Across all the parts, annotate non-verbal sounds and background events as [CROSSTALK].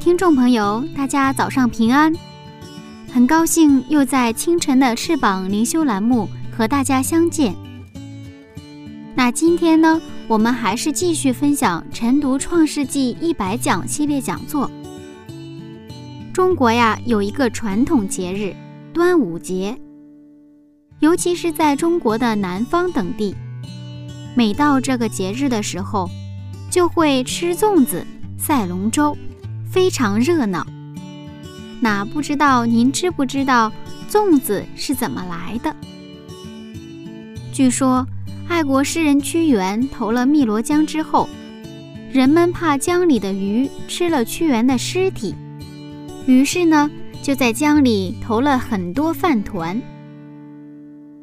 听众朋友，大家早上平安！很高兴又在清晨的翅膀灵修栏目和大家相见。那今天呢，我们还是继续分享晨读《创世纪》一百讲系列讲座。中国呀有一个传统节日端午节，尤其是在中国的南方等地，每到这个节日的时候，就会吃粽子、赛龙舟。非常热闹。那不知道您知不知道粽子是怎么来的？据说爱国诗人屈原投了汨罗江之后，人们怕江里的鱼吃了屈原的尸体，于是呢就在江里投了很多饭团。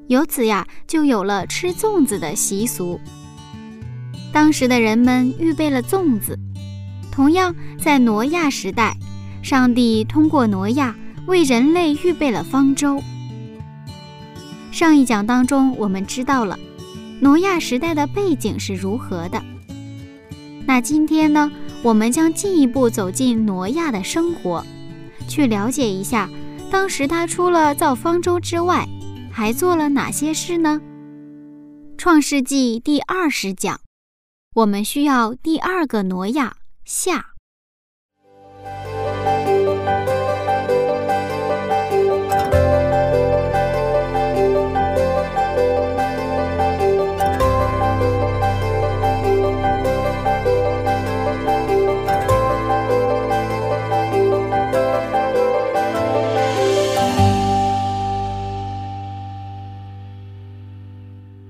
由此呀就有了吃粽子的习俗。当时的人们预备了粽子。同样，在挪亚时代，上帝通过挪亚为人类预备了方舟。上一讲当中，我们知道了挪亚时代的背景是如何的。那今天呢，我们将进一步走进挪亚的生活，去了解一下当时他除了造方舟之外，还做了哪些事呢？创世纪第二十讲，我们需要第二个挪亚。下。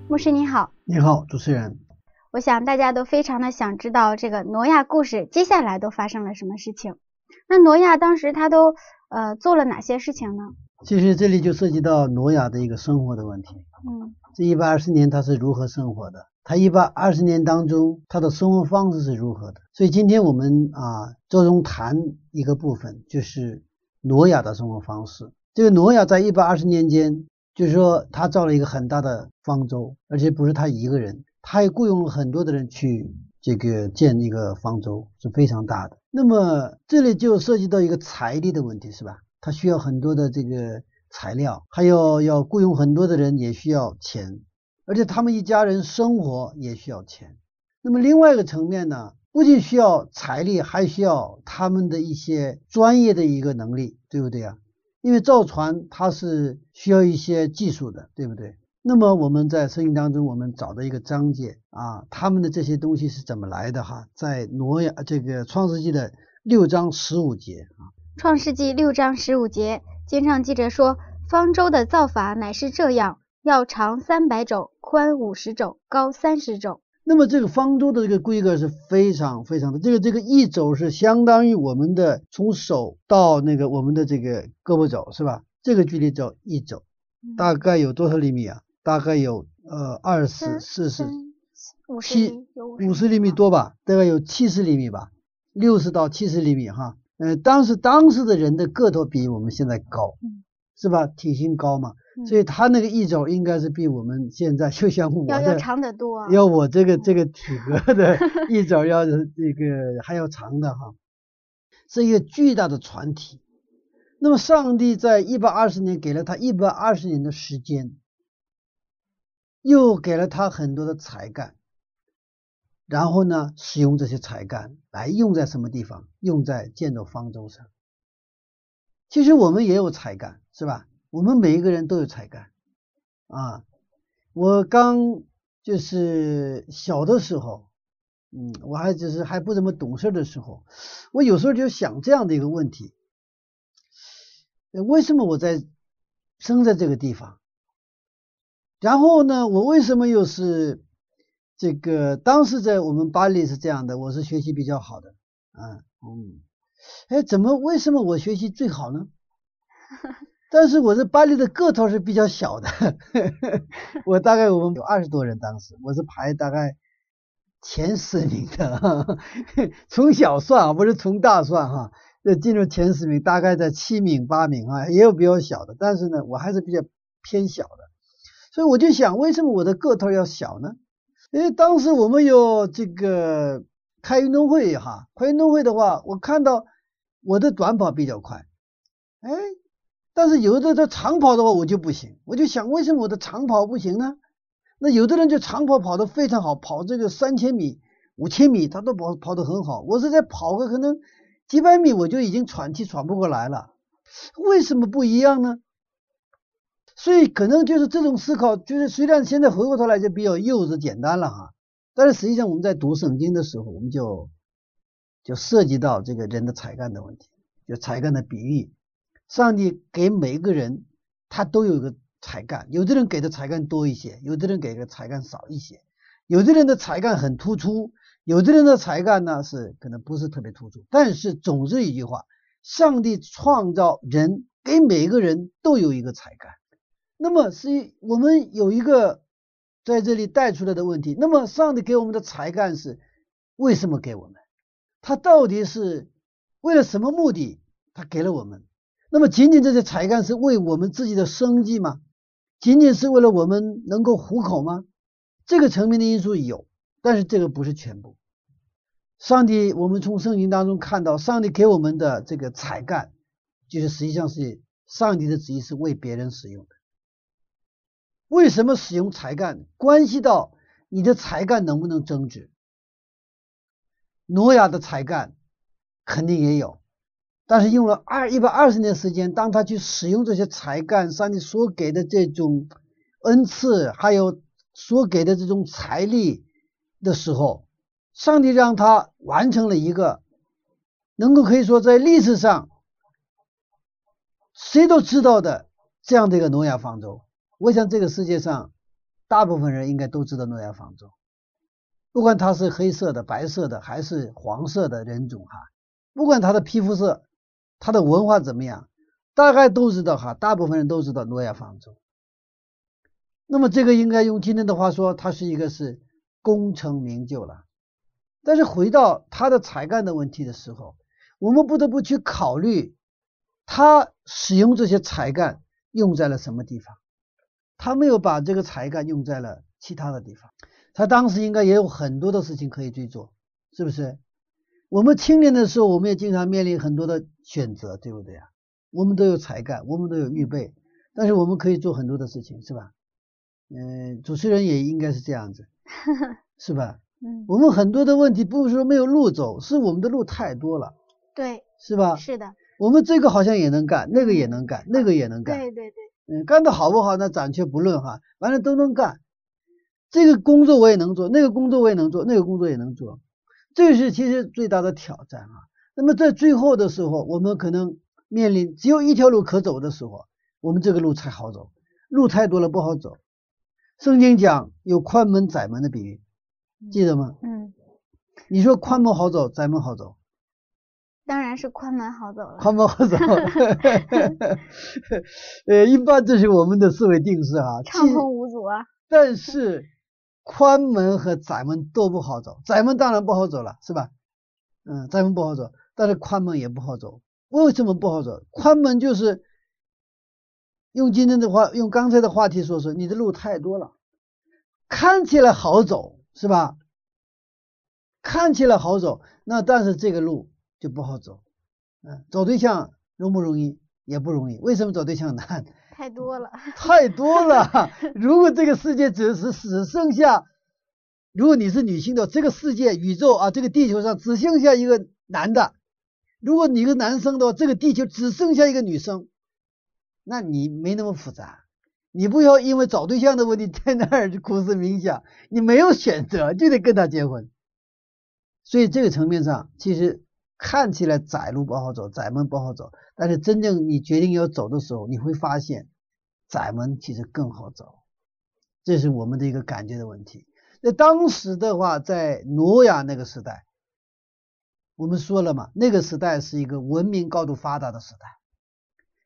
牧师你好，你好，主持人。我想大家都非常的想知道这个挪亚故事接下来都发生了什么事情。那挪亚当时他都呃做了哪些事情呢？其实这里就涉及到挪亚的一个生活的问题。嗯，这一百二十年他是如何生活的？他一百二十年当中他的生活方式是如何的？所以今天我们啊着重谈一个部分，就是挪亚的生活方式。这个挪亚在一百二十年间，就是说他造了一个很大的方舟，而且不是他一个人。他也雇佣了很多的人去这个建一个方舟，是非常大的。那么这里就涉及到一个财力的问题，是吧？他需要很多的这个材料，还有要雇佣很多的人，也需要钱，而且他们一家人生活也需要钱。那么另外一个层面呢，不仅需要财力，还需要他们的一些专业的一个能力，对不对啊？因为造船它是需要一些技术的，对不对？那么我们在圣经当中，我们找到一个章节啊，他们的这些东西是怎么来的哈？在挪亚这个创世纪的六章十五节啊。创世纪六章十五节，经上记着说，方舟的造法乃是这样：要长三百肘，宽五十肘，高三十肘。那么这个方舟的这个规格是非常非常的，这个这个一肘是相当于我们的从手到那个我们的这个胳膊肘是吧？这个距离叫一肘，大概有多少厘米啊？大概有呃二十四十七五十厘米多吧，大概有七十厘米吧，六十到七十厘米哈。呃，当时当时的人的个头比我们现在高，是吧？体型高嘛，所以他那个一肘应该是比我们现在就像我的要长得多，要我这个这个体格的 [LAUGHS] 一肘要这个还要长的哈，是一个巨大的船体。那么上帝在一百二十年给了他一百二十年的时间。又给了他很多的才干，然后呢，使用这些才干来用在什么地方？用在建造方舟上。其实我们也有才干，是吧？我们每一个人都有才干啊。我刚就是小的时候，嗯，我还只是还不怎么懂事的时候，我有时候就想这样的一个问题：为什么我在生在这个地方？然后呢，我为什么又是这个？当时在我们巴黎是这样的，我是学习比较好的，啊嗯，哎，怎么为什么我学习最好呢？[LAUGHS] 但是我在巴黎的个头是比较小的，[LAUGHS] 我大概我们有二十多人，当时我是排大概前十名的，[LAUGHS] 从小算啊，不是从大算哈，这进入前十名大概在七名八名啊，也有比较小的，但是呢，我还是比较偏小的。所以我就想，为什么我的个头要小呢？因为当时我们有这个开运动会哈，开运动会的话，我看到我的短跑比较快，哎，但是有的这长跑的话我就不行，我就想为什么我的长跑不行呢？那有的人就长跑跑得非常好，跑这个三千米、五千米他都跑跑得很好，我是在跑个可能几百米我就已经喘气喘不过来了，为什么不一样呢？所以可能就是这种思考，就是虽然现在回过头来就比较幼稚简单了哈，但是实际上我们在读圣经的时候，我们就就涉及到这个人的才干的问题，就才干的比喻。上帝给每一个人他都有一个才干，有的人给的才干多一些，有的人给的才干少一些，有的人的才干很突出，有的人的才干呢是可能不是特别突出。但是总之一句话，上帝创造人，给每个人都有一个才干。那么是我们有一个在这里带出来的问题。那么上帝给我们的才干是为什么给我们？他到底是为了什么目的？他给了我们。那么仅仅这些才干是为我们自己的生计吗？仅仅是为了我们能够糊口吗？这个层面的因素有，但是这个不是全部。上帝，我们从圣经当中看到，上帝给我们的这个才干，就是实际上是上帝的旨意是为别人使用的。为什么使用才干关系到你的才干能不能增值？挪亚的才干肯定也有，但是用了二一百二十年时间，当他去使用这些才干，上帝所给的这种恩赐，还有所给的这种财力的时候，上帝让他完成了一个能够可以说在历史上谁都知道的这样的一个挪亚方舟。我想这个世界上大部分人应该都知道诺亚方舟，不管他是黑色的、白色的还是黄色的人种哈，不管他的皮肤色、他的文化怎么样，大概都知道哈，大部分人都知道诺亚方舟。那么这个应该用今天的话说，他是一个是功成名就了。但是回到他的才干的问题的时候，我们不得不去考虑他使用这些才干用在了什么地方。他没有把这个才干用在了其他的地方，他当时应该也有很多的事情可以去做，是不是？我们青年的时候，我们也经常面临很多的选择，对不对啊？我们都有才干，我们都有预备，但是我们可以做很多的事情，是吧？嗯，主持人也应该是这样子，[LAUGHS] 是吧？嗯，我们很多的问题不是说没有路走，是我们的路太多了，对，是吧？是的，我们这个好像也能干，那个也能干，那个也能干，对对对。嗯，干的好不好那暂且不论哈，反正都能干。这个工作我也能做，那个工作我也能做，那个工作也能做。这是其实最大的挑战啊。那么在最后的时候，我们可能面临只有一条路可走的时候，我们这个路才好走。路太多了不好走。圣经讲有宽门窄门的比喻，记得吗？嗯。你说宽门好走，窄门好走。当然是宽门好走了。宽门好走，[LAUGHS] 呃，一般这是我们的思维定式啊。畅通无阻啊。但是宽门和窄门都不好走，窄门当然不好走了，是吧？嗯，窄门不好走，但是宽门也不好走。为什么不好走？宽门就是用今天的话，用刚才的话题说说，你的路太多了，看起来好走，是吧？看起来好走，那但是这个路。就不好走，嗯，找对象容不容易？也不容易。为什么找对象难？[LAUGHS] 太多了，太多了。[LAUGHS] 如果这个世界只是只剩下，如果你是女性的，这个世界、宇宙啊，这个地球上只剩下一个男的；如果你一个男生的话，这个地球只剩下一个女生，那你没那么复杂。你不要因为找对象的问题在那儿苦思冥想，你没有选择，就得跟他结婚。所以这个层面上，其实。看起来窄路不好走，窄门不好走，但是真正你决定要走的时候，你会发现窄门其实更好走。这是我们的一个感觉的问题。那当时的话，在挪亚那个时代，我们说了嘛，那个时代是一个文明高度发达的时代，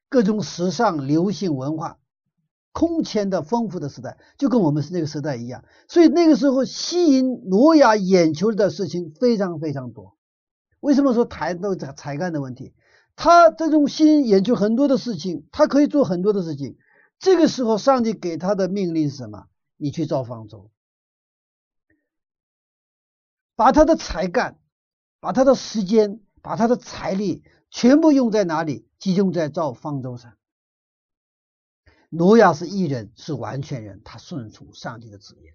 各种时尚、流行文化空前的丰富的时代，就跟我们是那个时代一样。所以那个时候吸引挪亚眼球的事情非常非常多。为什么说谈到这个才干的问题？他这种心研究很多的事情，他可以做很多的事情。这个时候，上帝给他的命令是什么？你去造方舟。把他的才干、把他的时间、把他的财力全部用在哪里？集中在造方舟上。挪亚是艺人，是完全人，他顺从上帝的旨意的。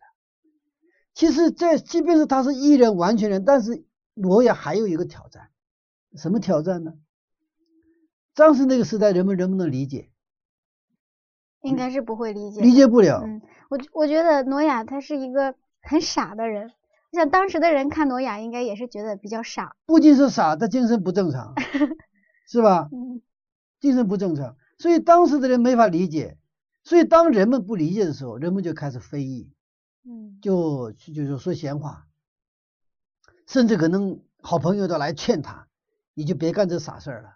其实，在即便是他是艺人、完全人，但是挪亚还有一个挑战，什么挑战呢？当时那个时代，人们能不能理解？应该是不会理解，理解不了。嗯，我我觉得挪亚他是一个很傻的人。像当时的人看挪亚，应该也是觉得比较傻。不仅是傻，他精神不正常，[LAUGHS] 是吧？嗯，精神不正常，所以当时的人没法理解。所以当人们不理解的时候，人们就开始非议，嗯，就就是说闲话，甚至可能好朋友都来劝他，你就别干这傻事儿了，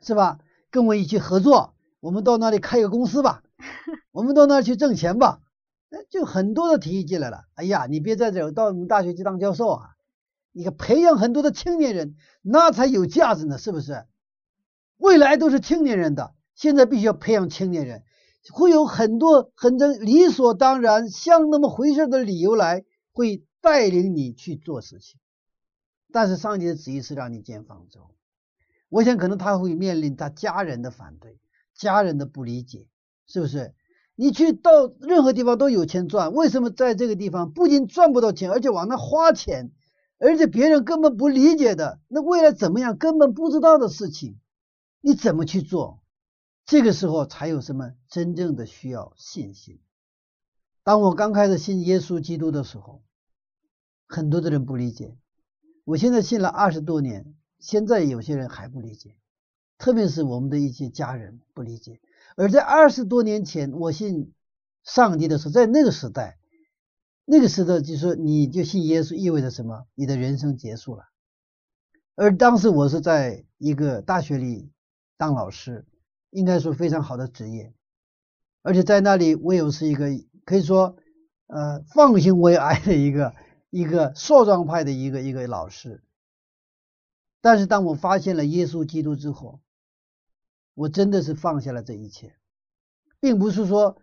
是吧？跟我一起合作，我们到那里开个公司吧，我们到那儿去挣钱吧。就很多的提议进来了。哎呀，你别在这儿，到我们大学去当教授啊！你看培养很多的青年人，那才有价值呢，是不是？未来都是青年人的，现在必须要培养青年人，会有很多很正理所当然、像那么回事的理由来，会带领你去做事情。但是上帝的旨意是让你建方舟，我想可能他会面临他家人的反对，家人的不理解，是不是？你去到任何地方都有钱赚，为什么在这个地方不仅赚不到钱，而且往那花钱，而且别人根本不理解的，那未来怎么样根本不知道的事情，你怎么去做？这个时候才有什么真正的需要信心。当我刚开始信耶稣基督的时候，很多的人不理解。我现在信了二十多年，现在有些人还不理解，特别是我们的一些家人不理解。而在二十多年前，我信上帝的时候，在那个时代，那个时代就说你就信耶稣意味着什么？你的人生结束了。而当时我是在一个大学里当老师，应该说非常好的职业，而且在那里我又是一个可以说呃放心为爱的一个一个硕壮派的一个一个老师。但是当我发现了耶稣基督之后，我真的是放下了这一切，并不是说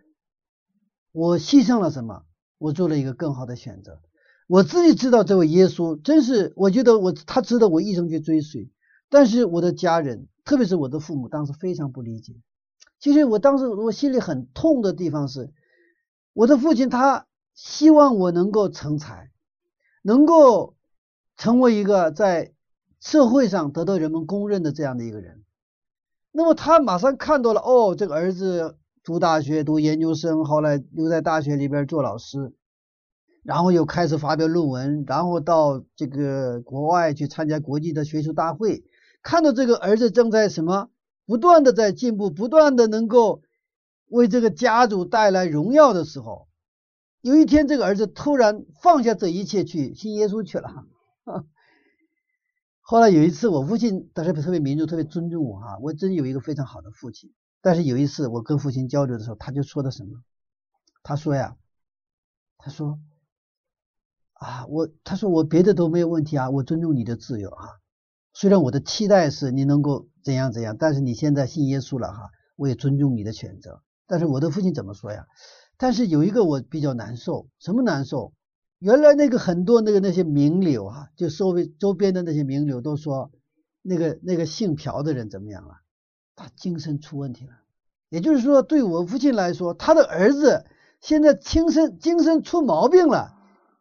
我牺牲了什么，我做了一个更好的选择。我自己知道这位耶稣真是，我觉得我他值得我一生去追随。但是我的家人，特别是我的父母，当时非常不理解。其实我当时我心里很痛的地方是，我的父亲他希望我能够成才，能够成为一个在社会上得到人们公认的这样的一个人。那么他马上看到了，哦，这个儿子读大学、读研究生，后来留在大学里边做老师，然后又开始发表论文，然后到这个国外去参加国际的学术大会。看到这个儿子正在什么不断的在进步，不断的能够为这个家族带来荣耀的时候，有一天这个儿子突然放下这一切去信耶稣去了。[LAUGHS] 后来有一次，我父亲当时特别民主，特别尊重我哈，我真有一个非常好的父亲。但是有一次我跟父亲交流的时候，他就说的什么？他说呀，他说啊，我他说我别的都没有问题啊，我尊重你的自由哈。虽然我的期待是你能够怎样怎样，但是你现在信耶稣了哈，我也尊重你的选择。但是我的父亲怎么说呀？但是有一个我比较难受，什么难受？原来那个很多那个那些名流啊，就周围周边的那些名流都说，那个那个姓朴的人怎么样了？他精神出问题了。也就是说，对我父亲来说，他的儿子现在精神精神出毛病了。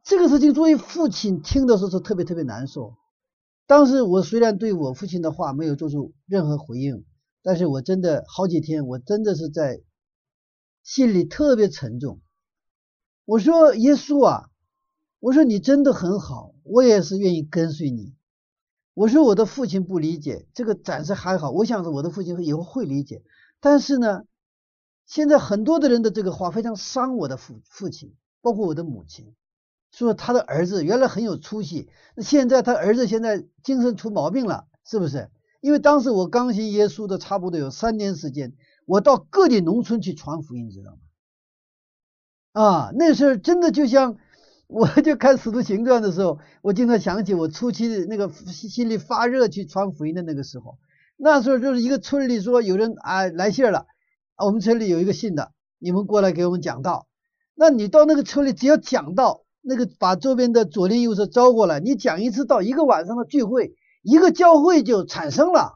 这个事情作为父亲听的时候是特别特别难受。当时我虽然对我父亲的话没有做出任何回应，但是我真的好几天，我真的是在心里特别沉重。我说耶稣啊。我说你真的很好，我也是愿意跟随你。我说我的父亲不理解这个，暂时还好。我想着我的父亲以后会理解，但是呢，现在很多的人的这个话非常伤我的父父亲。包括我的母亲，说他的儿子原来很有出息，那现在他儿子现在精神出毛病了，是不是？因为当时我刚信耶稣的差不多有三年时间，我到各地农村去传福音，知道吗？啊，那时候真的就像，我就看《使徒行传》的时候，我经常想起我初期的那个心里发热去传福音的那个时候。那时候就是一个村里说有人啊来信了，我们村里有一个信的，你们过来给我们讲道。那你到那个村里只要讲道，那个把周边的左邻右舍招过来，你讲一次道，一个晚上的聚会，一个教会就产生了，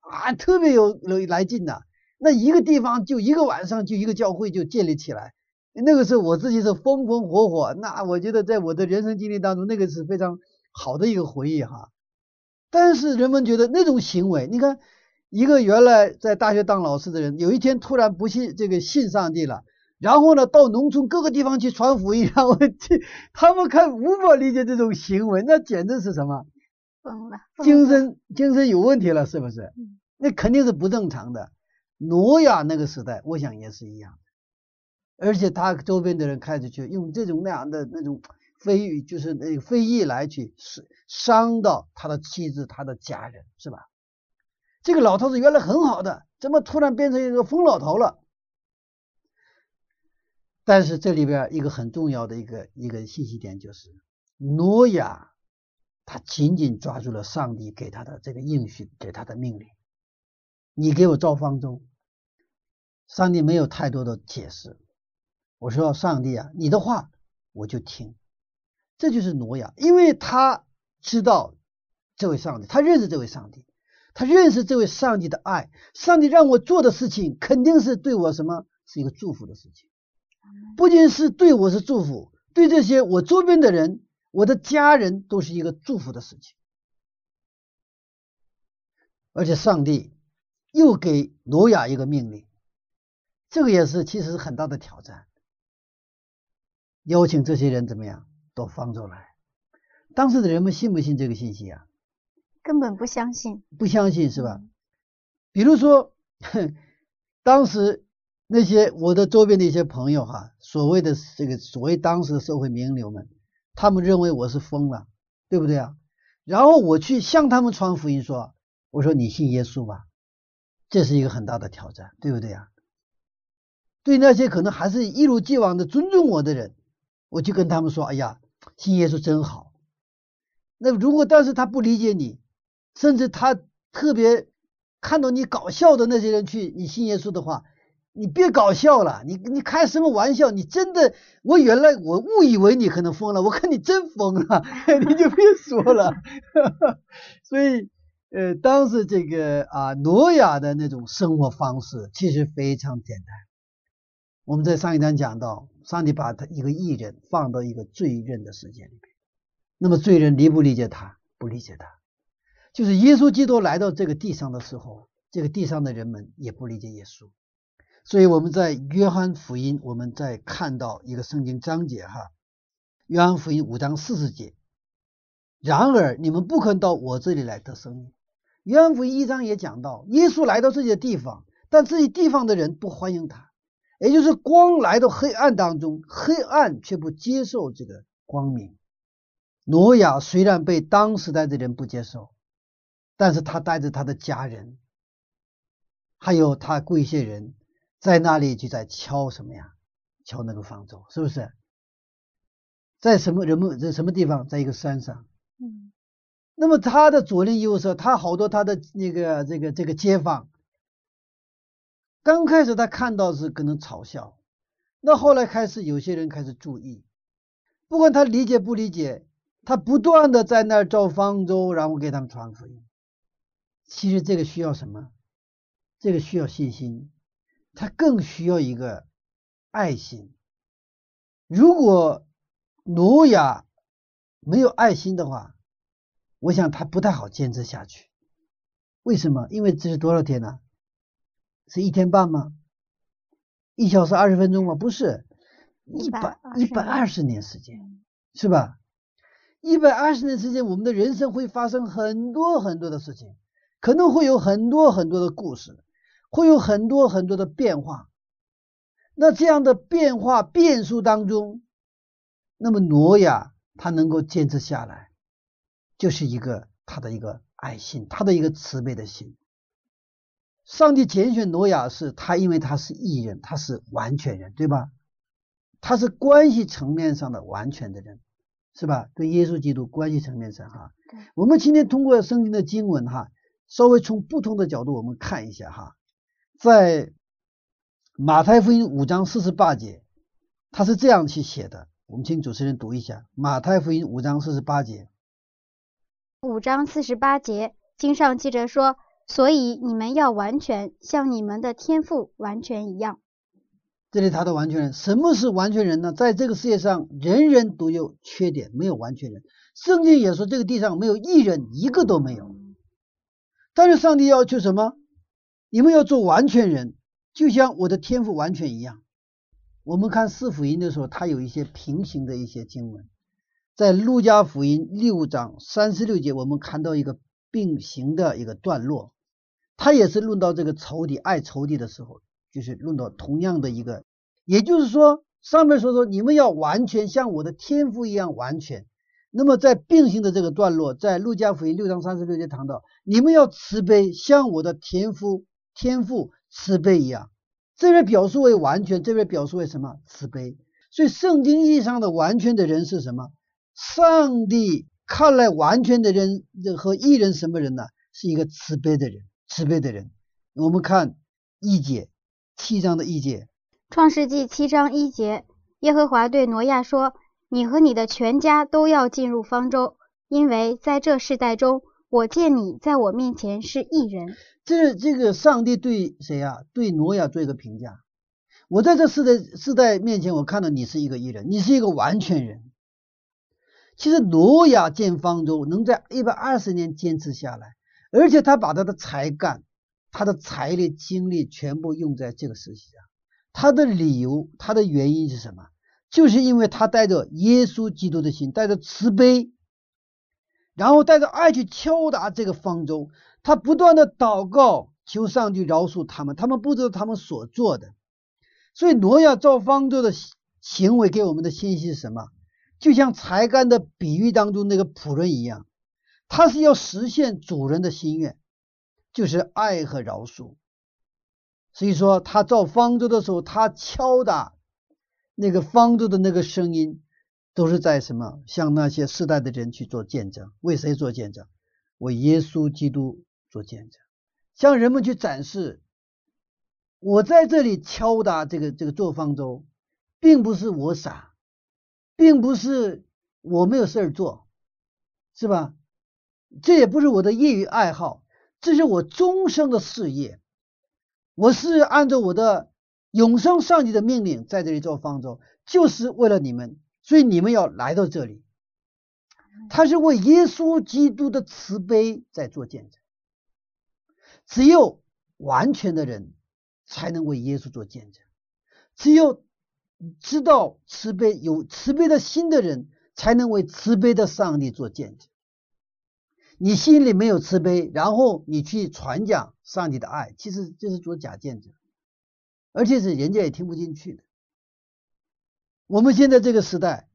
啊特别有有来劲的。那一个地方就一个晚上就一个教会就建立起来。那个时候我自己是风风火火，那我觉得在我的人生经历当中，那个是非常好的一个回忆哈。但是人们觉得那种行为，你看一个原来在大学当老师的人，有一天突然不信这个信上帝了，然后呢到农村各个地方去传福音，[LAUGHS] 然后去他们看无法理解这种行为，那简直是什么疯了，精神精神有问题了，是不是？那肯定是不正常的。挪亚那个时代，我想也是一样的。而且他周边的人开始去用这种那样的那种非议，就是那个非议来去伤伤到他的妻子、他的家人，是吧？这个老头子原来很好的，怎么突然变成一个疯老头了？但是这里边一个很重要的一个一个信息点就是，挪亚他紧紧抓住了上帝给他的这个应许，给他的命令：你给我造方舟。上帝没有太多的解释。我说上帝啊，你的话我就听，这就是挪亚，因为他知道这位上帝，他认识这位上帝，他认识这位上帝的爱，上帝让我做的事情肯定是对我什么？是一个祝福的事情，不仅是对我是祝福，对这些我周边的人，我的家人都是一个祝福的事情，而且上帝又给挪亚一个命令，这个也是其实是很大的挑战。邀请这些人怎么样到方舟来？当时的人们信不信这个信息啊？根本不相信，不相信是吧？比如说，[LAUGHS] 当时那些我的周边的一些朋友哈，所谓的这个所谓当时的社会名流们，他们认为我是疯了，对不对啊？然后我去向他们传福音说，我说你信耶稣吧，这是一个很大的挑战，对不对啊？对那些可能还是一如既往的尊重我的人。我就跟他们说：“哎呀，信耶稣真好。那如果但是他不理解你，甚至他特别看到你搞笑的那些人去你信耶稣的话，你别搞笑了，你你开什么玩笑？你真的，我原来我误以为你可能疯了，我看你真疯了，[LAUGHS] 你就别说了。[LAUGHS] 所以，呃，当时这个啊，挪亚的那种生活方式其实非常简单。我们在上一章讲到。”上帝把他一个艺人放到一个罪人的世界里面，那么罪人理不理解他？不理解他，就是耶稣基督来到这个地上的时候，这个地上的人们也不理解耶稣。所以我们在约翰福音，我们在看到一个圣经章节哈，约翰福音五章四十节。然而你们不肯到我这里来得生命。约翰福音一章也讲到，耶稣来到这些地方，但这些地方的人不欢迎他。也就是光来到黑暗当中，黑暗却不接受这个光明。挪亚虽然被当时代的人不接受，但是他带着他的家人，还有他贵些人，在那里就在敲什么呀？敲那个方舟，是不是？在什么人们在什么地方？在一个山上。嗯。那么他的左邻右舍，他好多他的那个这个这个街坊。刚开始他看到是可能嘲笑，那后来开始有些人开始注意，不管他理解不理解，他不断的在那儿造方舟，然后给他们传福音。其实这个需要什么？这个需要信心，他更需要一个爱心。如果挪亚没有爱心的话，我想他不太好坚持下去。为什么？因为这是多少天呢？是一天半吗？一小时二十分钟吗？不是，一百一百二十年时间，是吧？一百二十年时间，我们的人生会发生很多很多的事情，可能会有很多很多的故事，会有很多很多的变化。那这样的变化变数当中，那么挪亚他能够坚持下来，就是一个他的一个爱心，他的一个慈悲的心。上帝拣选挪亚是他，因为他是艺人，他是完全人，对吧？他是关系层面上的完全的人，是吧？跟耶稣基督关系层面上，哈。我们今天通过圣经的经文，哈，稍微从不同的角度我们看一下，哈，在马太福音五章四十八节，他是这样去写的。我们请主持人读一下马太福音五章四十八节。五章四十八节，经上记着说：“所以你们要完全，像你们的天赋完全一样。”这里他的完全人，什么是完全人呢？在这个世界上，人人都有缺点，没有完全人。圣经也说，这个地上没有一人，一个都没有。但是上帝要求什么？你们要做完全人，就像我的天赋完全一样。我们看四福音的时候，它有一些平行的一些经文，在路加福音六章三十六节，我们看到一个并行的一个段落，他也是论到这个仇敌爱仇敌的时候，就是论到同样的一个，也就是说上面说说你们要完全像我的天赋一样完全。那么在并行的这个段落，在路加福音六章三十六节谈到，你们要慈悲，像我的天赋天赋慈悲一样。这边表述为完全，这边表述为什么？慈悲。所以圣经意义上的完全的人是什么？上帝看来完全的人和一人什么人呢？是一个慈悲的人，慈悲的人。我们看一节七章的一节，创世纪七章一节，耶和华对挪亚说：“你和你的全家都要进入方舟，因为在这世代中，我见你在我面前是一人。”这是这个上帝对谁啊？对挪亚做一个评价。我在这世代世代面前，我看到你是一个艺人，你是一个完全人。其实挪亚建方舟能在一百二十年坚持下来，而且他把他的才干、他的财力、精力全部用在这个事情上。他的理由、他的原因是什么？就是因为他带着耶稣基督的心，带着慈悲，然后带着爱去敲打这个方舟。他不断的祷告，求上帝饶恕他们。他们不知道他们所做的，所以挪亚造方舟的行为给我们的信息是什么？就像才干的比喻当中那个仆人一样，他是要实现主人的心愿，就是爱和饶恕。所以说，他造方舟的时候，他敲打那个方舟的那个声音，都是在什么？向那些世代的人去做见证，为谁做见证？为耶稣基督。做见证，向人们去展示，我在这里敲打这个这个做方舟，并不是我傻，并不是我没有事儿做，是吧？这也不是我的业余爱好，这是我终生的事业。我是按照我的永生上帝的命令在这里做方舟，就是为了你们，所以你们要来到这里。他是为耶稣基督的慈悲在做见证。只有完全的人才能为耶稣做见证，只有知道慈悲、有慈悲的心的人才能为慈悲的上帝做见证。你心里没有慈悲，然后你去传讲上帝的爱，其实就是做假见证，而且是人家也听不进去的。我们现在这个时代，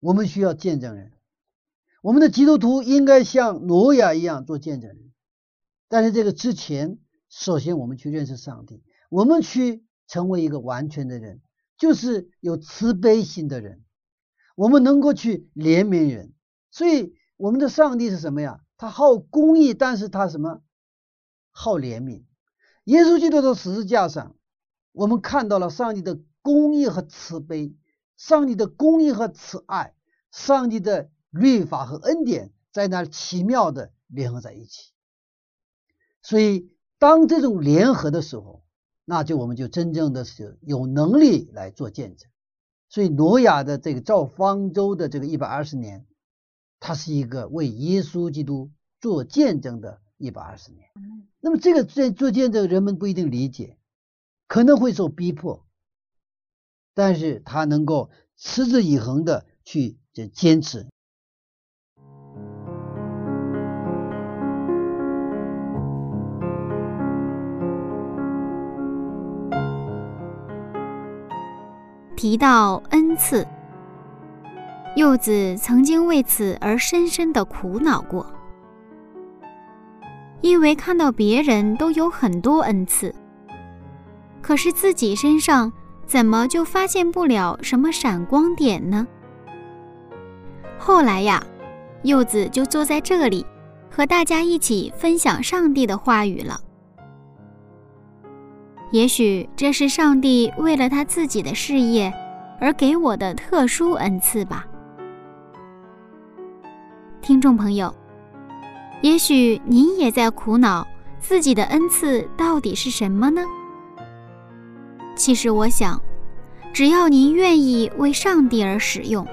我们需要见证人，我们的基督徒应该像挪亚一样做见证人。但是这个之前，首先我们去认识上帝，我们去成为一个完全的人，就是有慈悲心的人，我们能够去怜悯人。所以我们的上帝是什么呀？他好公义，但是他什么？好怜悯。耶稣基督的十字架上，我们看到了上帝的公义和慈悲，上帝的公义和慈爱，上帝的律法和恩典在那奇妙的联合在一起。所以，当这种联合的时候，那就我们就真正的是有能力来做见证。所以，挪亚的这个造方舟的这个一百二十年，它是一个为耶稣基督做见证的一百二十年。那么，这个在做见证，人们不一定理解，可能会受逼迫，但是他能够持之以恒的去这坚持。提到恩赐，柚子曾经为此而深深的苦恼过，因为看到别人都有很多恩赐，可是自己身上怎么就发现不了什么闪光点呢？后来呀，柚子就坐在这里，和大家一起分享上帝的话语了。也许这是上帝为了他自己的事业而给我的特殊恩赐吧。听众朋友，也许您也在苦恼自己的恩赐到底是什么呢？其实我想，只要您愿意为上帝而使用。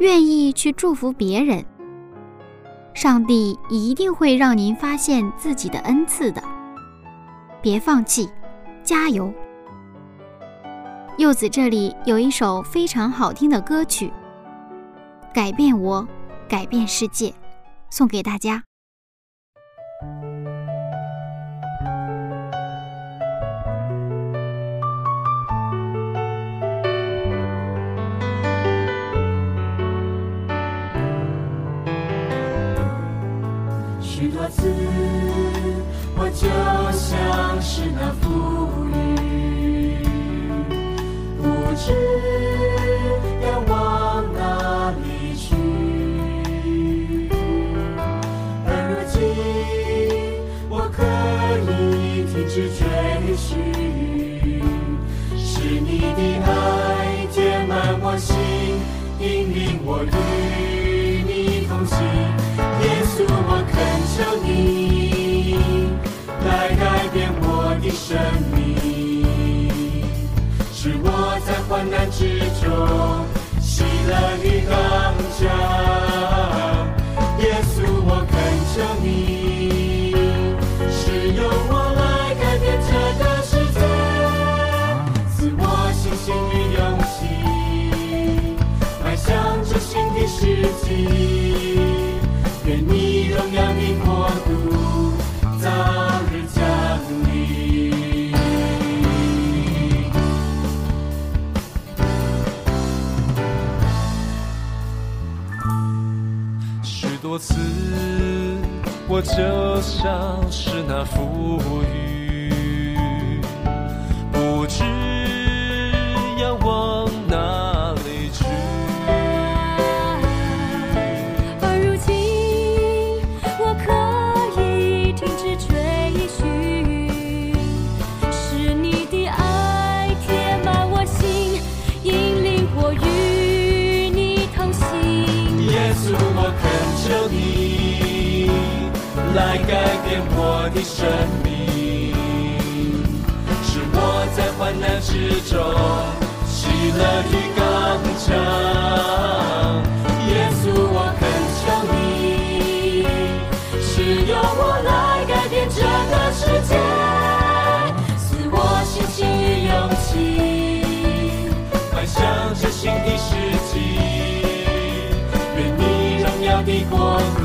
愿意去祝福别人，上帝一定会让您发现自己的恩赐的。别放弃，加油！柚子这里有一首非常好听的歌曲，《改变我，改变世界》，送给大家。许多次，我就像是那浮云，不知我与你同行。耶稣，我恳。求你来改变我的生命，使我在患难之中喜乐与刚强。愿你荣耀的国度早日降临许多次我就像是那浮云的国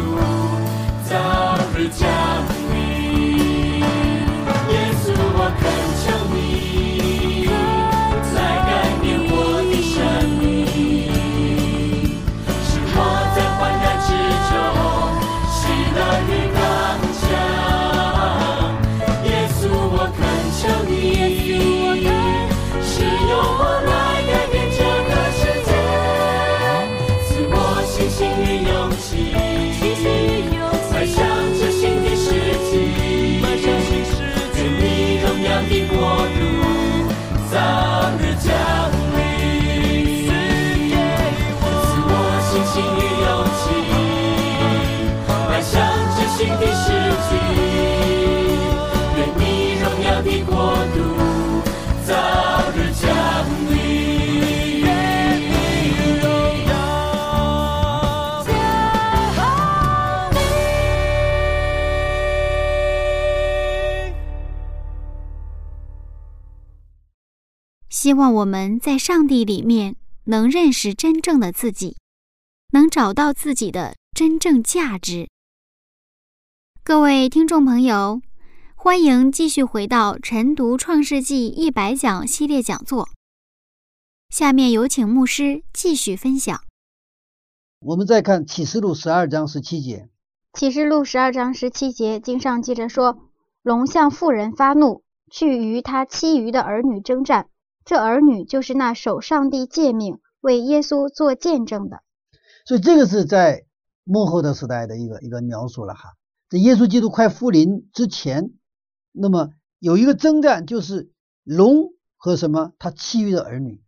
希望我们在上帝里面能认识真正的自己，能找到自己的真正价值。各位听众朋友，欢迎继续回到晨读《创世纪一百讲》系列讲座。下面有请牧师继续分享。我们再看启示录十二章十七节。启示录十二章十七节，经上记着说：“龙向妇人发怒，去与他其余的儿女征战。这儿女就是那守上帝诫命、为耶稣做见证的。”所以这个是在幕后的时代的一个一个描述了哈。在耶稣基督快复临之前，那么有一个征战，就是龙和什么他其余的儿女。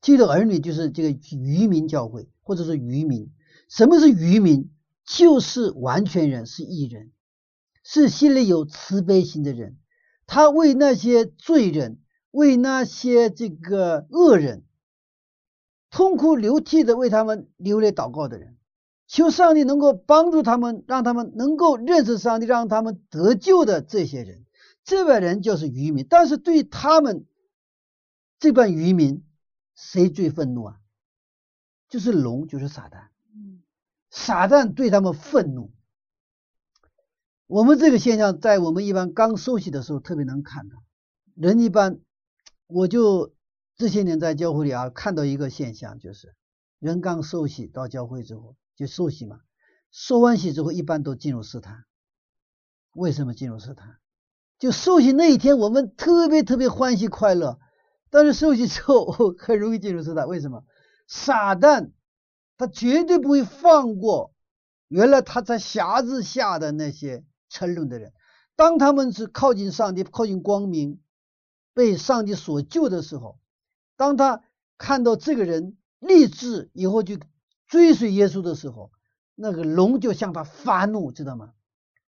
其余的儿女就是这个渔民教会，或者是渔民。什么是渔民？就是完全人，是义人，是心里有慈悲心的人。他为那些罪人，为那些这个恶人，痛哭流涕的为他们流泪祷告的人，求上帝能够帮助他们，让他们能够认识上帝，让他们得救的这些人，这帮人就是渔民。但是对他们这帮渔民。谁最愤怒啊？就是龙，就是撒旦。撒旦对他们愤怒。我们这个现象在我们一般刚受洗的时候特别能看到。人一般，我就这些年在教会里啊看到一个现象，就是人刚受洗到教会之后就受洗嘛，受完洗之后一般都进入试探。为什么进入试探？就受洗那一天，我们特别特别欢喜快乐。但是受洗之后 [LAUGHS] 很容易进入试探，为什么？撒旦他绝对不会放过原来他在匣子下的那些沉沦的人。当他们是靠近上帝、靠近光明、被上帝所救的时候，当他看到这个人立志以后去追随耶稣的时候，那个龙就向他发怒，知道吗？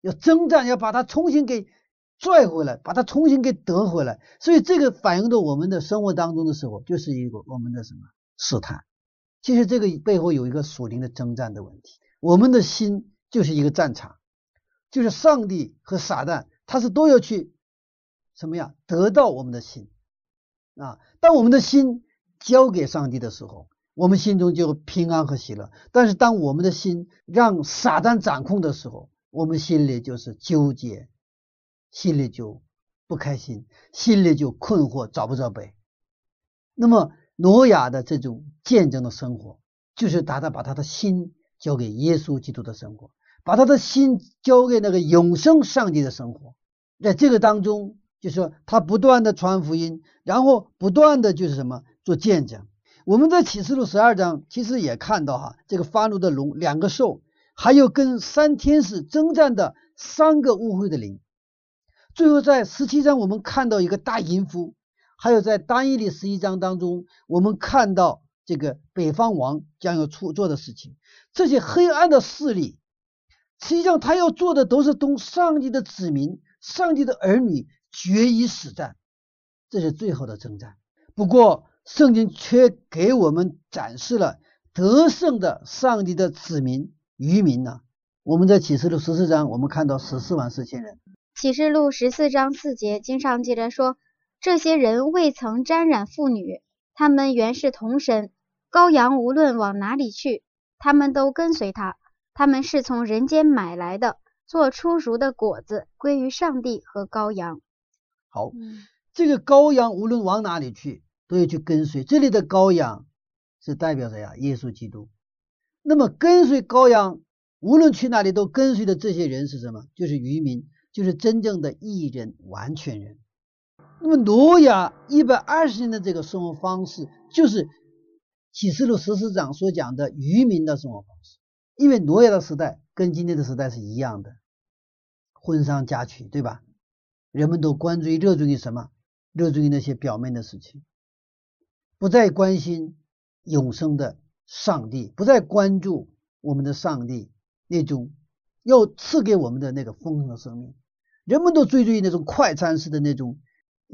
要征战，要把他重新给。拽回来，把它重新给得回来，所以这个反映到我们的生活当中的时候，就是一个我们的什么试探。其实这个背后有一个属灵的征战的问题。我们的心就是一个战场，就是上帝和撒旦，他是都要去什么呀？得到我们的心啊。当我们的心交给上帝的时候，我们心中就平安和喜乐。但是当我们的心让撒旦掌控的时候，我们心里就是纠结。心里就不开心，心里就困惑，找不着北。那么，挪亚的这种见证的生活，就是他他把他的心交给耶稣基督的生活，把他的心交给那个永生上帝的生活。在这个当中，就是说他不断的传福音，然后不断的就是什么做见证。我们在启示录十二章其实也看到哈，这个发怒的龙，两个兽，还有跟三天使征战的三个污秽的灵。最后，在十七章我们看到一个大淫夫，还有在单一的十一章当中，我们看到这个北方王将要出做的事情。这些黑暗的势力，实际上他要做的都是同上帝的子民、上帝的儿女决一死战，这是最后的征战。不过，圣经却给我们展示了得胜的上帝的子民渔民呢。我们在启示录十四章，我们看到十四万四千人。启示录十四章四节经上记着说，这些人未曾沾染妇女，他们原是同身。羔羊无论往哪里去，他们都跟随他。他们是从人间买来的，做出熟的果子，归于上帝和羔羊。好，这个羔羊无论往哪里去，都要去跟随。这里的羔羊是代表着呀，耶稣基督。那么跟随羔羊，无论去哪里都跟随的这些人是什么？就是渔民。就是真正的艺人、完全人。那么，挪亚一百二十年的这个生活方式，就是启示录十四章所讲的渔民的生活方式。因为挪亚的时代跟今天的时代是一样的，婚丧嫁娶，对吧？人们都关注于、热衷于什么？热衷于那些表面的事情，不再关心永生的上帝，不再关注我们的上帝那种要赐给我们的那个丰盛的生命。人们都追逐于那种快餐式的那种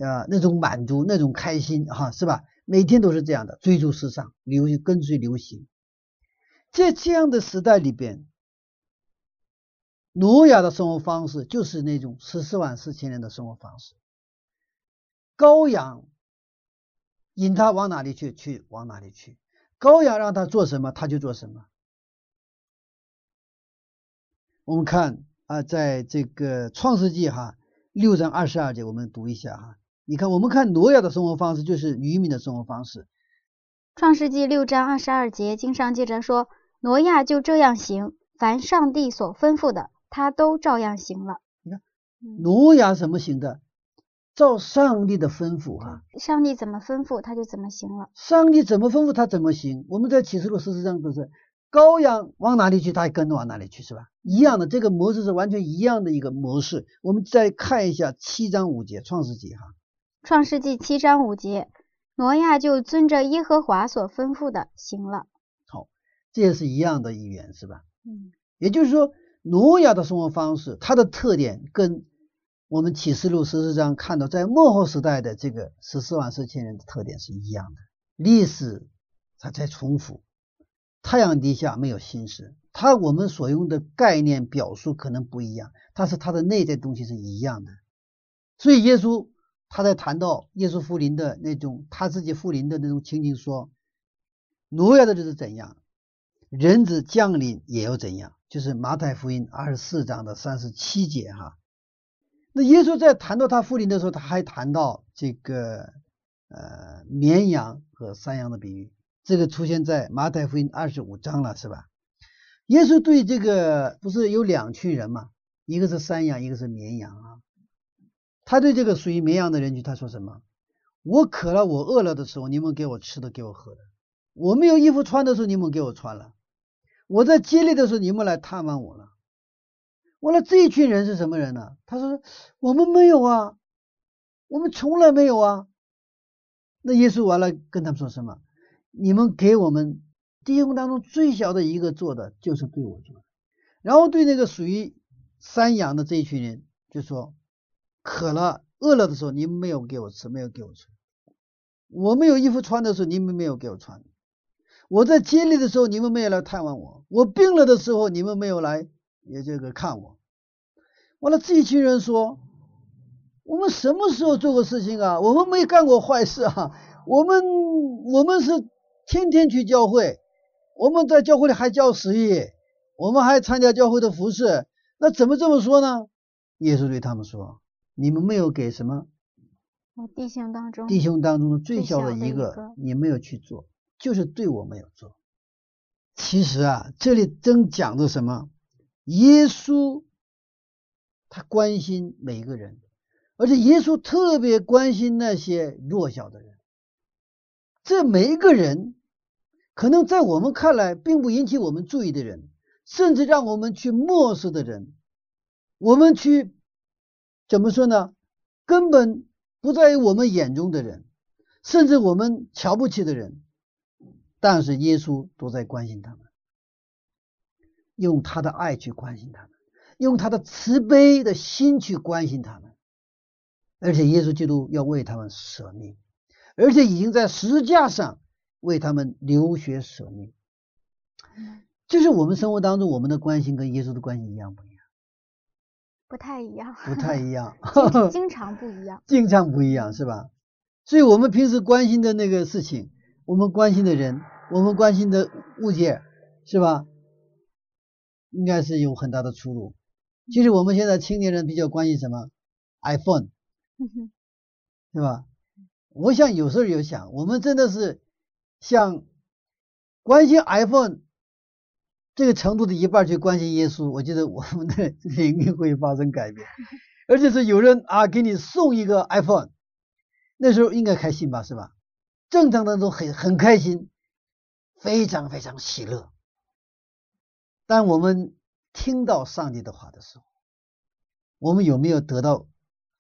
啊，那种满足，那种开心，哈，是吧？每天都是这样的，追逐时尚，流行跟随流行。在这样的时代里边，挪亚的生活方式就是那种十四万四千年的生活方式。羔羊引他往哪里去，去往哪里去；羔羊让他做什么，他就做什么。我们看。啊，在这个创世纪哈六章二十二节，我们读一下哈。你看，我们看挪亚的生活方式就是渔民的生活方式。创世纪六章二十二节经上记着说，挪亚就这样行，凡上帝所吩咐的，他都照样行了。你看，挪亚怎么行的？照上帝的吩咐哈。上帝怎么吩咐，他就怎么行了。上帝怎么吩咐，他怎么行。我们在启示录十四章都是羔羊往哪里去，他也跟着往哪里去，是吧？一样的，这个模式是完全一样的一个模式。我们再看一下七章五节，创世纪哈。创世纪七章五节，挪亚就遵着耶和华所吩咐的行了。好，这也是一样的语言，是吧？嗯。也就是说，挪亚的生活方式，它的特点跟我们启示录十四章看到在末后时代的这个十四万四千人的特点是一样的。历史它在重复。太阳底下没有心事，它我们所用的概念表述可能不一样，但是它的内在东西是一样的。所以耶稣他在谈到耶稣复临的那种他自己复临的那种情景，说挪亚的日子怎样，人子降临也要怎样，就是马太福音二十四章的三十七节哈。那耶稣在谈到他复临的时候，他还谈到这个呃绵羊和山羊的比喻。这个出现在马太福音二十五章了，是吧？耶稣对这个不是有两群人嘛？一个是山羊，一个是绵羊啊。他对这个属于绵羊的人群，他说什么？我渴了，我饿了的时候，你们给我吃的，给我喝的；我没有衣服穿的时候，你们给我穿了；我在接力的时候，你们来探望我了。完了，这一群人是什么人呢？他说：我们没有啊，我们从来没有啊。那耶稣完了跟他们说什么？你们给我们弟兄当中最小的一个做的，就是对我做的。然后对那个属于山羊的这一群人，就说：渴了、饿了的时候，你们没有给我吃，没有给我吃；我没有衣服穿的时候，你们没有给我穿；我在接力的时候，你们没有来探望我；我病了的时候，你们没有来也这个看我。完了，这一群人说：我们什么时候做过事情啊？我们没干过坏事啊！我们我们是。天天去教会，我们在教会里还教十一，我们还参加教会的服饰，那怎么这么说呢？耶稣对他们说：“你们没有给什么？我弟兄当中，弟兄当中的最小的一个，你没有去做，就是对我没有做。其实啊，这里正讲着什么？耶稣他关心每一个人，而且耶稣特别关心那些弱小的人。这每一个人。”可能在我们看来并不引起我们注意的人，甚至让我们去漠视的人，我们去怎么说呢？根本不在于我们眼中的人，甚至我们瞧不起的人，但是耶稣都在关心他们，用他的爱去关心他们，用他的慈悲的心去关心他们，而且耶稣基督要为他们舍命，而且已经在十字架上。为他们流血舍命，就是我们生活当中我们的关心跟耶稣的关心一样不一样？不太一样，不太一样，[LAUGHS] 经常不一样，经常不一样是吧？所以我们平时关心的那个事情，我们关心的人，我们关心的物件，是吧？应该是有很大的出入。其实我们现在青年人比较关心什么？iPhone，是吧？我想有时候有想，我们真的是。像关心 iPhone 这个程度的一半去关心耶稣，我觉得我们的灵命会发生改变，而且是有人啊给你送一个 iPhone，那时候应该开心吧，是吧？正常的都很很开心，非常非常喜乐。但我们听到上帝的话的时候，我们有没有得到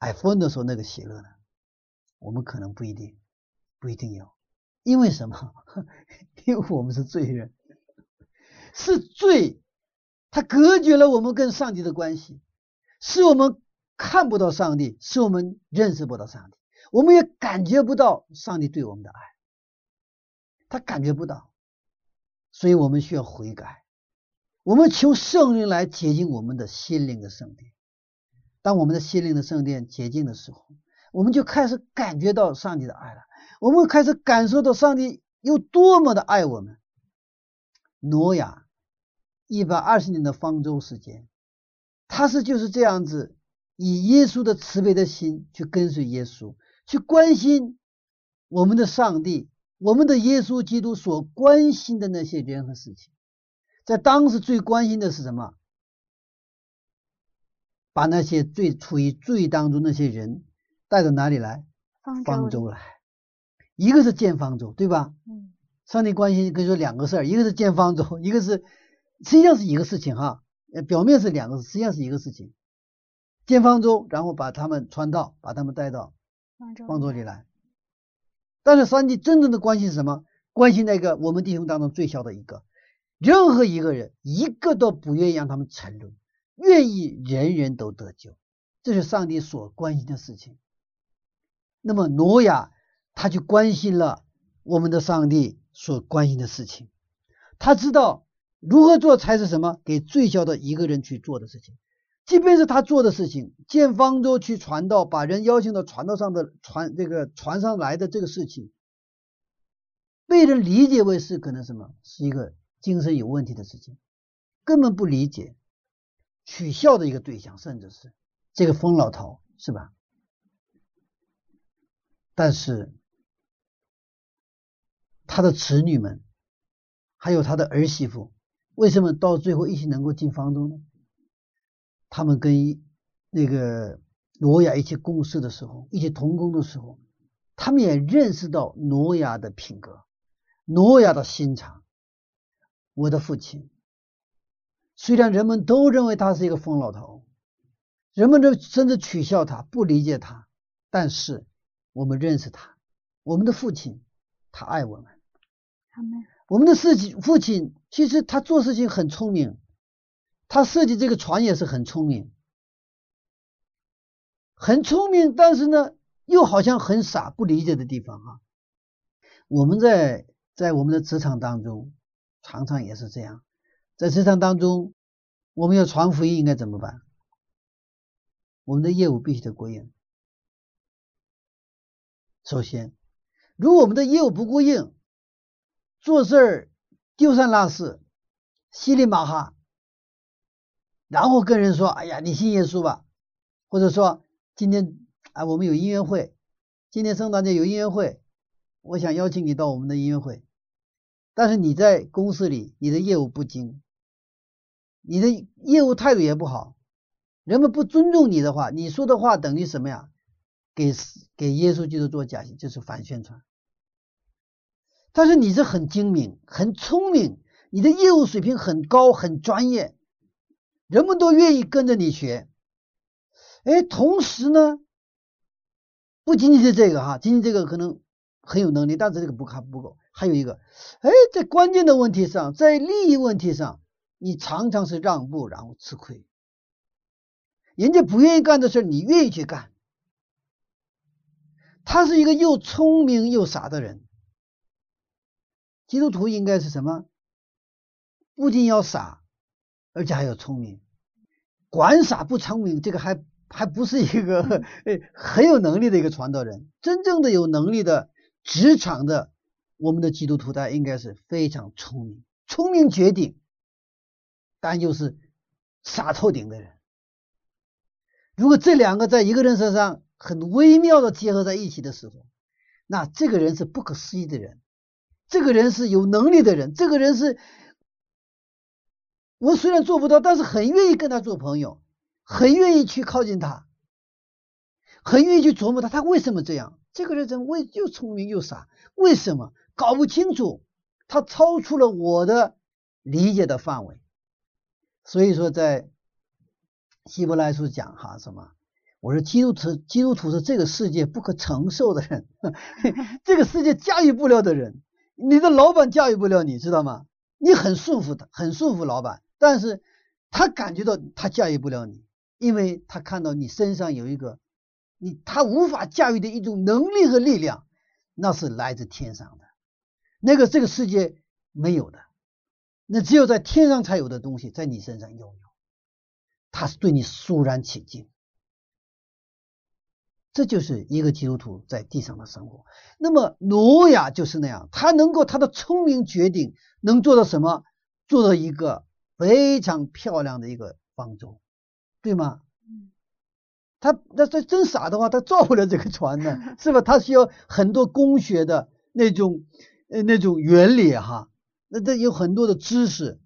iPhone 的时候那个喜乐呢？我们可能不一定，不一定有。因为什么？[LAUGHS] 因为我们是罪人，是罪，它隔绝了我们跟上帝的关系，使我们看不到上帝，使我们认识不到上帝，我们也感觉不到上帝对我们的爱，他感觉不到，所以我们需要悔改，我们求圣灵来洁净我们的心灵的圣殿。当我们的心灵的圣殿洁净的时候，我们就开始感觉到上帝的爱了。我们开始感受到上帝有多么的爱我们。挪亚一百二十年的方舟时间，他是就是这样子，以耶稣的慈悲的心去跟随耶稣，去关心我们的上帝，我们的耶稣基督所关心的那些人和事情。在当时最关心的是什么？把那些最处于罪当中那些人带到哪里来？方舟来。一个是建方舟，对吧？嗯。上帝关心可以说两个事儿，一个是建方舟，一个是实际上是一个事情哈。表面是两个，实际上是一个事情。建方舟，然后把他们传道，把他们带到方舟里来。但是上帝真正的关心是什么？关心那个我们弟兄当中最小的一个，任何一个人，一个都不愿意让他们沉沦，愿意人人都得救，这是上帝所关心的事情。那么挪亚他就关心了我们的上帝所关心的事情，他知道如何做才是什么？给最小的一个人去做的事情，即便是他做的事情，建方舟去传道，把人邀请到传道上的船这个船上来的这个事情。被人理解为是可能什么是一个精神有问题的事情，根本不理解，取笑的一个对象，甚至是这个疯老头，是吧？但是他的子女们，还有他的儿媳妇，为什么到最后一起能够进方舟呢？他们跟那个挪亚一起共事的时候，一起同工的时候，他们也认识到挪亚的品格。挪亚的心肠，我的父亲，虽然人们都认为他是一个疯老头，人们都甚至取笑他、不理解他，但是我们认识他，我们的父亲，他爱我们。我们的父亲，父亲其实他做事情很聪明，他设计这个船也是很聪明，很聪明，但是呢，又好像很傻，不理解的地方哈。我们在。在我们的职场当中，常常也是这样。在职场当中，我们要传福音，应该怎么办？我们的业务必须得过硬。首先，如果我们的业务不过硬，做事儿丢三落四、稀里马哈，然后跟人说：“哎呀，你信耶稣吧。”或者说：“今天啊，我们有音乐会，今天圣诞节有音乐会，我想邀请你到我们的音乐会。”但是你在公司里，你的业务不精，你的业务态度也不好，人们不尊重你的话，你说的话等于什么呀？给给耶稣基督做假，就是反宣传。但是你是很精明、很聪明，你的业务水平很高、很专业，人们都愿意跟着你学。哎，同时呢，不仅仅是这个哈，仅仅这个可能很有能力，但是这个不还不够。还有一个，哎，在关键的问题上，在利益问题上，你常常是让步，然后吃亏。人家不愿意干的事你愿意去干。他是一个又聪明又傻的人。基督徒应该是什么？不仅要傻，而且还要聪明。管傻不聪明，这个还还不是一个很有能力的一个传道人。真正的有能力的职场的。我们的基督徒他应该是非常聪明，聪明绝顶，但又是傻透顶的人。如果这两个在一个人身上很微妙的结合在一起的时候，那这个人是不可思议的人，这个人是有能力的人，这个人是，我虽然做不到，但是很愿意跟他做朋友，很愿意去靠近他，很愿意去琢磨他，他为什么这样？这个人怎么为又聪明又傻？为什么？搞不清楚，他超出了我的理解的范围，所以说在希伯来书讲哈什么？我说基督徒，基督徒是这个世界不可承受的人，[LAUGHS] 这个世界驾驭不了的人，你的老板驾驭不了你，知道吗？你很束缚他，很束缚老板，但是他感觉到他驾驭不了你，因为他看到你身上有一个你他无法驾驭的一种能力和力量，那是来自天上的。那个这个世界没有的，那只有在天上才有的东西，在你身上拥有，他是对你肃然起敬。这就是一个基督徒在地上的生活。那么挪亚就是那样，他能够他的聪明决定能做到什么？做到一个非常漂亮的一个方舟，对吗？他那他真傻的话，他造不了这个船呢，[LAUGHS] 是吧？他需要很多工学的那种。呃，那种原理哈，那这有很多的知识，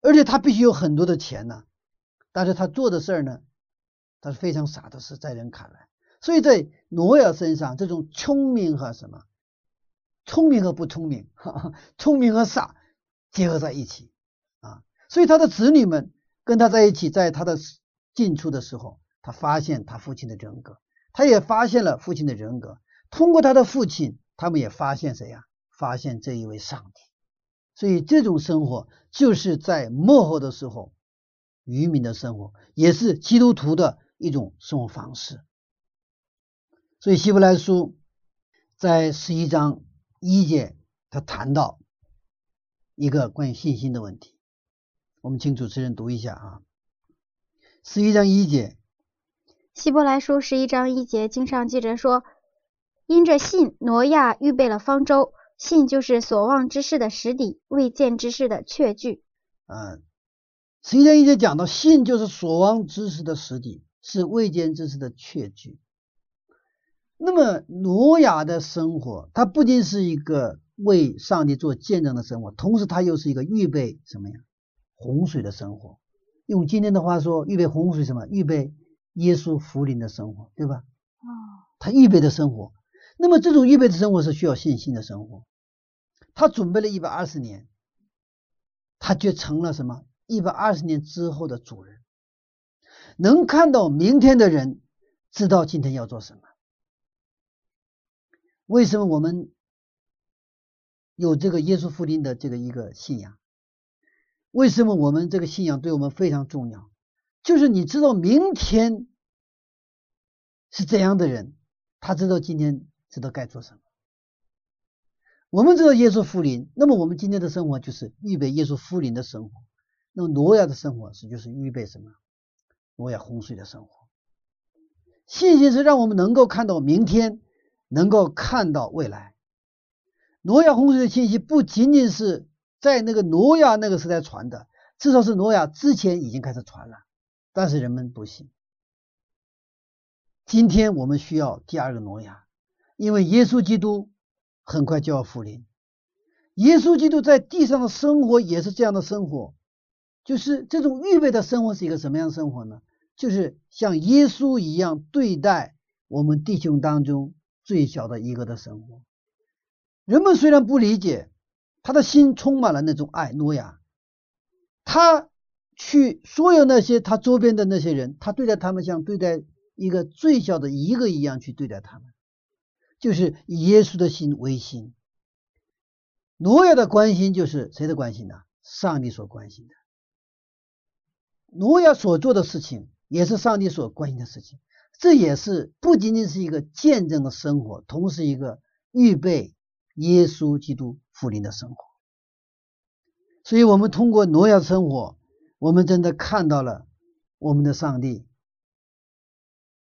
而且他必须有很多的钱呢，但是他做的事儿呢，他是非常傻的事，在人看来。所以在挪亚身上，这种聪明和什么，聪明和不聪明，哈哈，聪明和傻结合在一起啊。所以他的子女们跟他在一起，在他的进出的时候，他发现他父亲的人格，他也发现了父亲的人格。通过他的父亲，他们也发现谁呀？发现这一位上帝。所以这种生活就是在幕后的时候，渔民的生活，也是基督徒的一种生活方式。所以希伯来书在十一章一节，他谈到一个关于信心的问题。我们请主持人读一下啊，十一章一节，希伯来书十一章一节经上记着说：“因着信，挪亚预备了方舟。”信就是所望之事的实底，未见之事的确据。嗯，十一章一节讲到信就是所望之事的实底，是未见之事的确据。那么挪亚的生活，他不仅是一个为上帝做见证的生活，同时他又是一个预备什么呀？洪水的生活。用今天的话说，预备洪水什么？预备耶稣福临的生活，对吧？哦，他预备的生活。那么这种预备的生活是需要信心的生活。他准备了一百二十年，他就成了什么？一百二十年之后的主人，能看到明天的人，知道今天要做什么。为什么我们有这个耶稣福音的这个一个信仰？为什么我们这个信仰对我们非常重要？就是你知道明天是怎样的人，他知道今天知道该做什么。我们知道耶稣复临，那么我们今天的生活就是预备耶稣复临的生活。那么挪亚的生活是就是预备什么？挪亚洪水的生活。信心是让我们能够看到明天，能够看到未来。挪亚洪水的信息不仅仅是在那个挪亚那个时代传的，至少是挪亚之前已经开始传了，但是人们不信。今天我们需要第二个挪亚，因为耶稣基督。很快就要复临，耶稣基督在地上的生活也是这样的生活，就是这种预备的生活是一个什么样的生活呢？就是像耶稣一样对待我们弟兄当中最小的一个的生活。人们虽然不理解，他的心充满了那种爱。诺亚，他去所有那些他周边的那些人，他对待他们像对待一个最小的一个一样去对待他们。就是以耶稣的心为心，诺亚的关心就是谁的关心呢？上帝所关心的。诺亚所做的事情也是上帝所关心的事情，这也是不仅仅是一个见证的生活，同时一个预备耶稣基督福临的生活。所以，我们通过挪亚的生活，我们真的看到了我们的上帝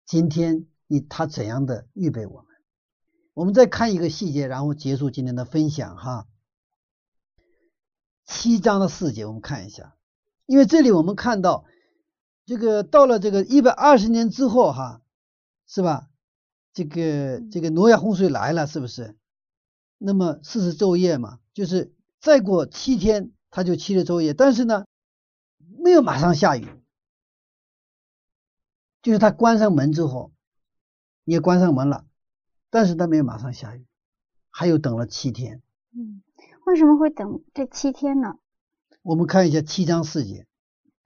今天以他怎样的预备我们。我们再看一个细节，然后结束今天的分享哈。七章的四节，我们看一下，因为这里我们看到这个到了这个一百二十年之后哈，是吧？这个这个挪亚洪水来了，是不是？那么四十昼夜嘛，就是再过七天，他就七十昼夜，但是呢，没有马上下雨，就是他关上门之后，也关上门了。但是他没有马上下雨，还有等了七天。嗯，为什么会等这七天呢？我们看一下七章四节。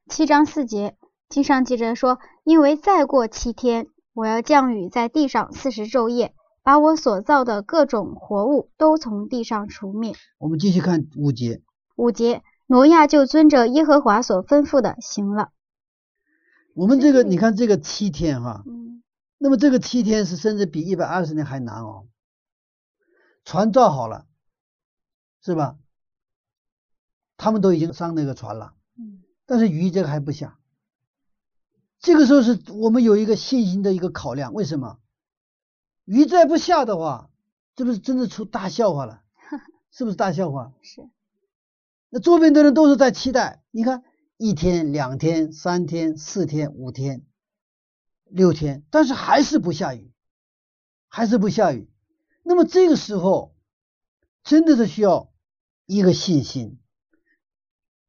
七章四节经上记着说：“因为再过七天，我要降雨在地上四十昼夜，把我所造的各种活物都从地上除灭。”我们继续看五节。五节，挪亚就遵着耶和华所吩咐的行了。我们这个，你看这个七天哈。那么这个七天是甚至比一百二十年还难哦。船造好了，是吧？他们都已经上那个船了，但是鱼这个还不下。这个时候是我们有一个信心的一个考量，为什么？雨再不下的话，这不是真的出大笑话了？[LAUGHS] 是不是大笑话？是。那周边的人都是在期待，你看一天、两天、三天、四天、五天。六天，但是还是不下雨，还是不下雨。那么这个时候，真的是需要一个信心。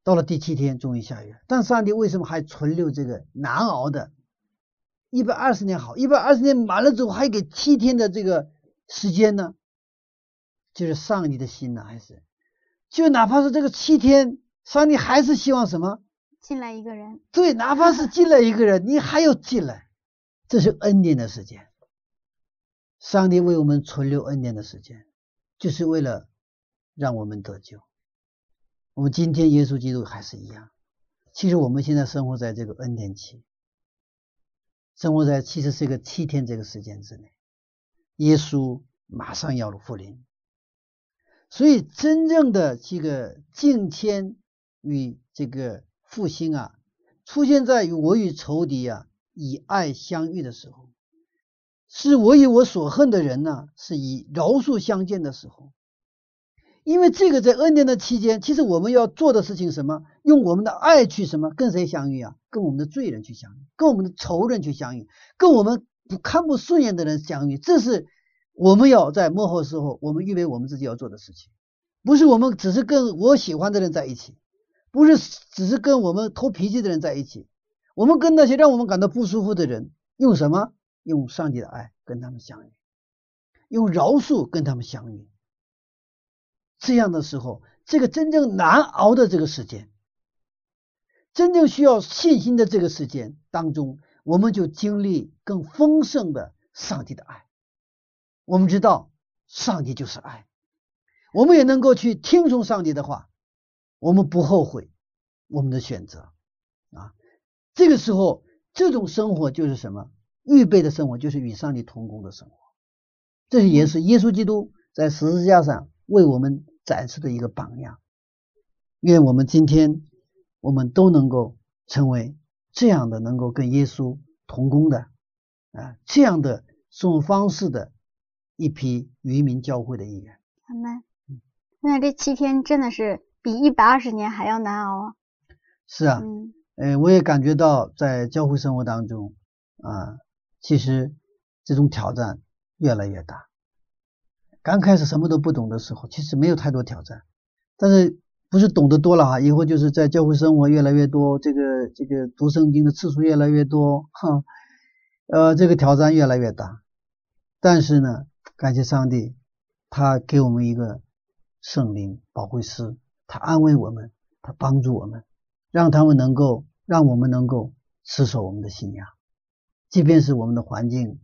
到了第七天，终于下雨了。但上帝为什么还存留这个难熬的？一百二十年好，一百二十年满了之后，还给七天的这个时间呢？就是上帝的心呢，还是就哪怕是这个七天，上帝还是希望什么？进来一个人。对，哪怕是进来一个人，[LAUGHS] 你还要进来，这是恩典的时间。上帝为我们存留恩典的时间，就是为了让我们得救。我们今天耶稣基督还是一样。其实我们现在生活在这个恩典期。生活在其实是个七天这个时间之内，耶稣马上要复临，所以真正的这个敬天与这个复兴啊，出现在于我与仇敌啊以爱相遇的时候，是我与我所恨的人呢是以饶恕相见的时候。因为这个在恩典的期间，其实我们要做的事情什么？用我们的爱去什么？跟谁相遇啊？跟我们的罪人去相遇，跟我们的仇人去相遇，跟我们不看不顺眼的人相遇。这是我们要在幕后时候，我们预备我们自己要做的事情。不是我们只是跟我喜欢的人在一起，不是只是跟我们偷脾气的人在一起。我们跟那些让我们感到不舒服的人，用什么？用上帝的爱跟他们相遇，用饶恕跟他们相遇。这样的时候，这个真正难熬的这个时间，真正需要信心的这个时间当中，我们就经历更丰盛的上帝的爱。我们知道，上帝就是爱，我们也能够去听从上帝的话，我们不后悔我们的选择啊。这个时候，这种生活就是什么？预备的生活就是与上帝同工的生活。这也是耶稣基督在十字架上。为我们展示的一个榜样，愿我们今天我们都能够成为这样的，能够跟耶稣同工的啊，这样的生活方式的一批渔民教会的一员。阿门。那这七天真的是比一百二十年还要难熬啊！是啊，嗯，我也感觉到在教会生活当中啊，其实这种挑战越来越大。刚开始什么都不懂的时候，其实没有太多挑战，但是不是懂得多了哈，以后就是在教会生活越来越多，这个这个读圣经的次数越来越多，哈，呃，这个挑战越来越大。但是呢，感谢上帝，他给我们一个圣灵保惠师，他安慰我们，他帮助我们，让他们能够让我们能够持守我们的信仰，即便是我们的环境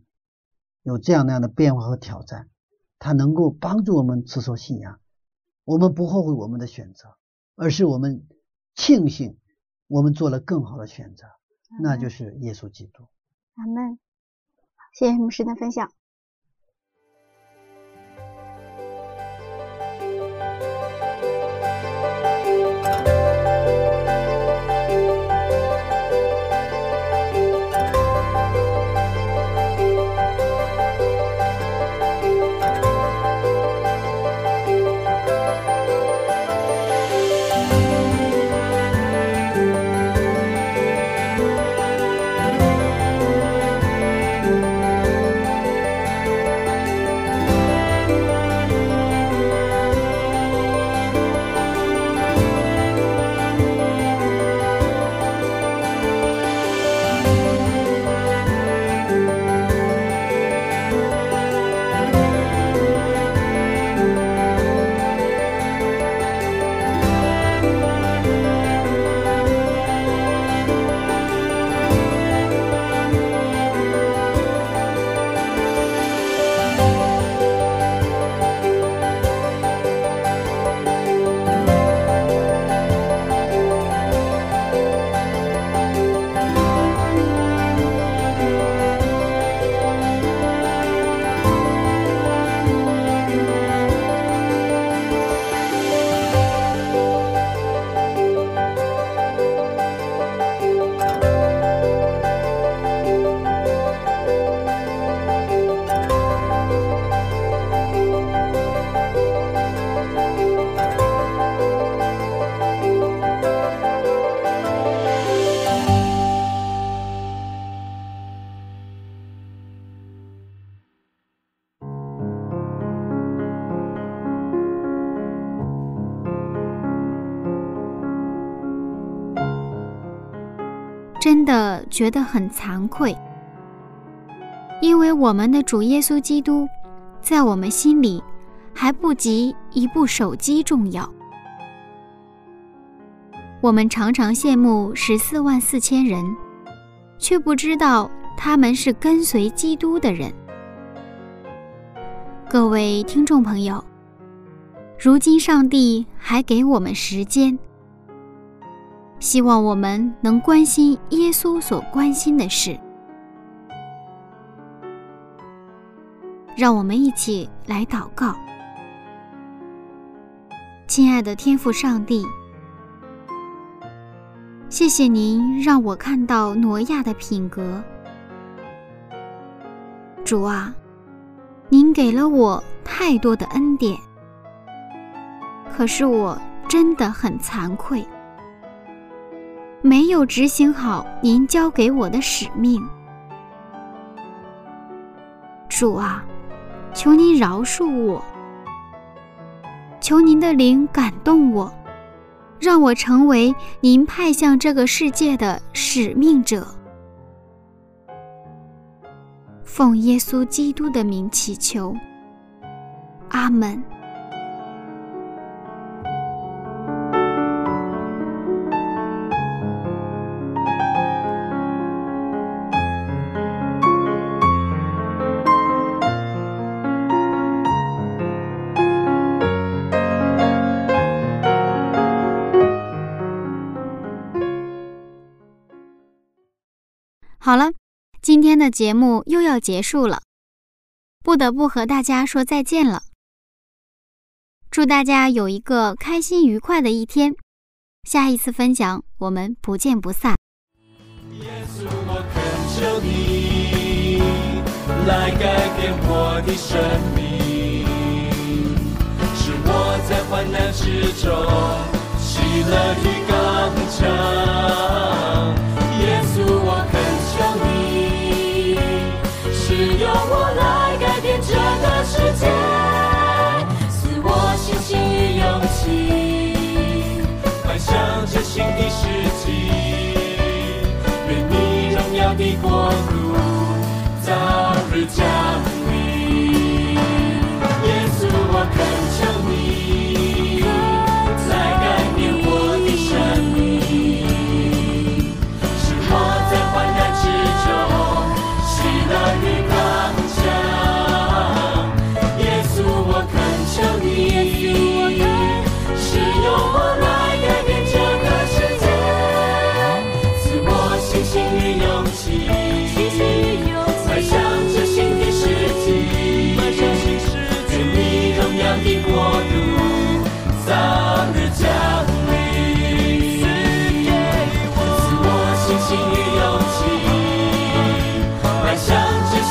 有这样那样的变化和挑战。它能够帮助我们持守信仰，我们不后悔我们的选择，而是我们庆幸我们做了更好的选择，那就是耶稣基督。阿门。谢谢牧师的分享。真的觉得很惭愧，因为我们的主耶稣基督，在我们心里还不及一部手机重要。我们常常羡慕十四万四千人，却不知道他们是跟随基督的人。各位听众朋友，如今上帝还给我们时间。希望我们能关心耶稣所关心的事。让我们一起来祷告，亲爱的天父上帝，谢谢您让我看到挪亚的品格。主啊，您给了我太多的恩典，可是我真的很惭愧。没有执行好您交给我的使命，主啊，求您饶恕我，求您的灵感动我，让我成为您派向这个世界的使命者。奉耶稣基督的名祈求，阿门。好了，今天的节目又要结束了，不得不和大家说再见了。祝大家有一个开心愉快的一天，下一次分享我们不见不散。耶稣，我恳求你来改变我的生命，使我在患难之中喜乐与刚强。世纪。愿你荣耀的国度早日降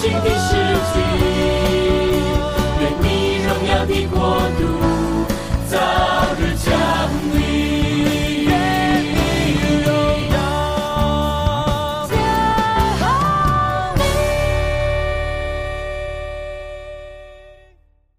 心与勇气，迈向这新的世纪。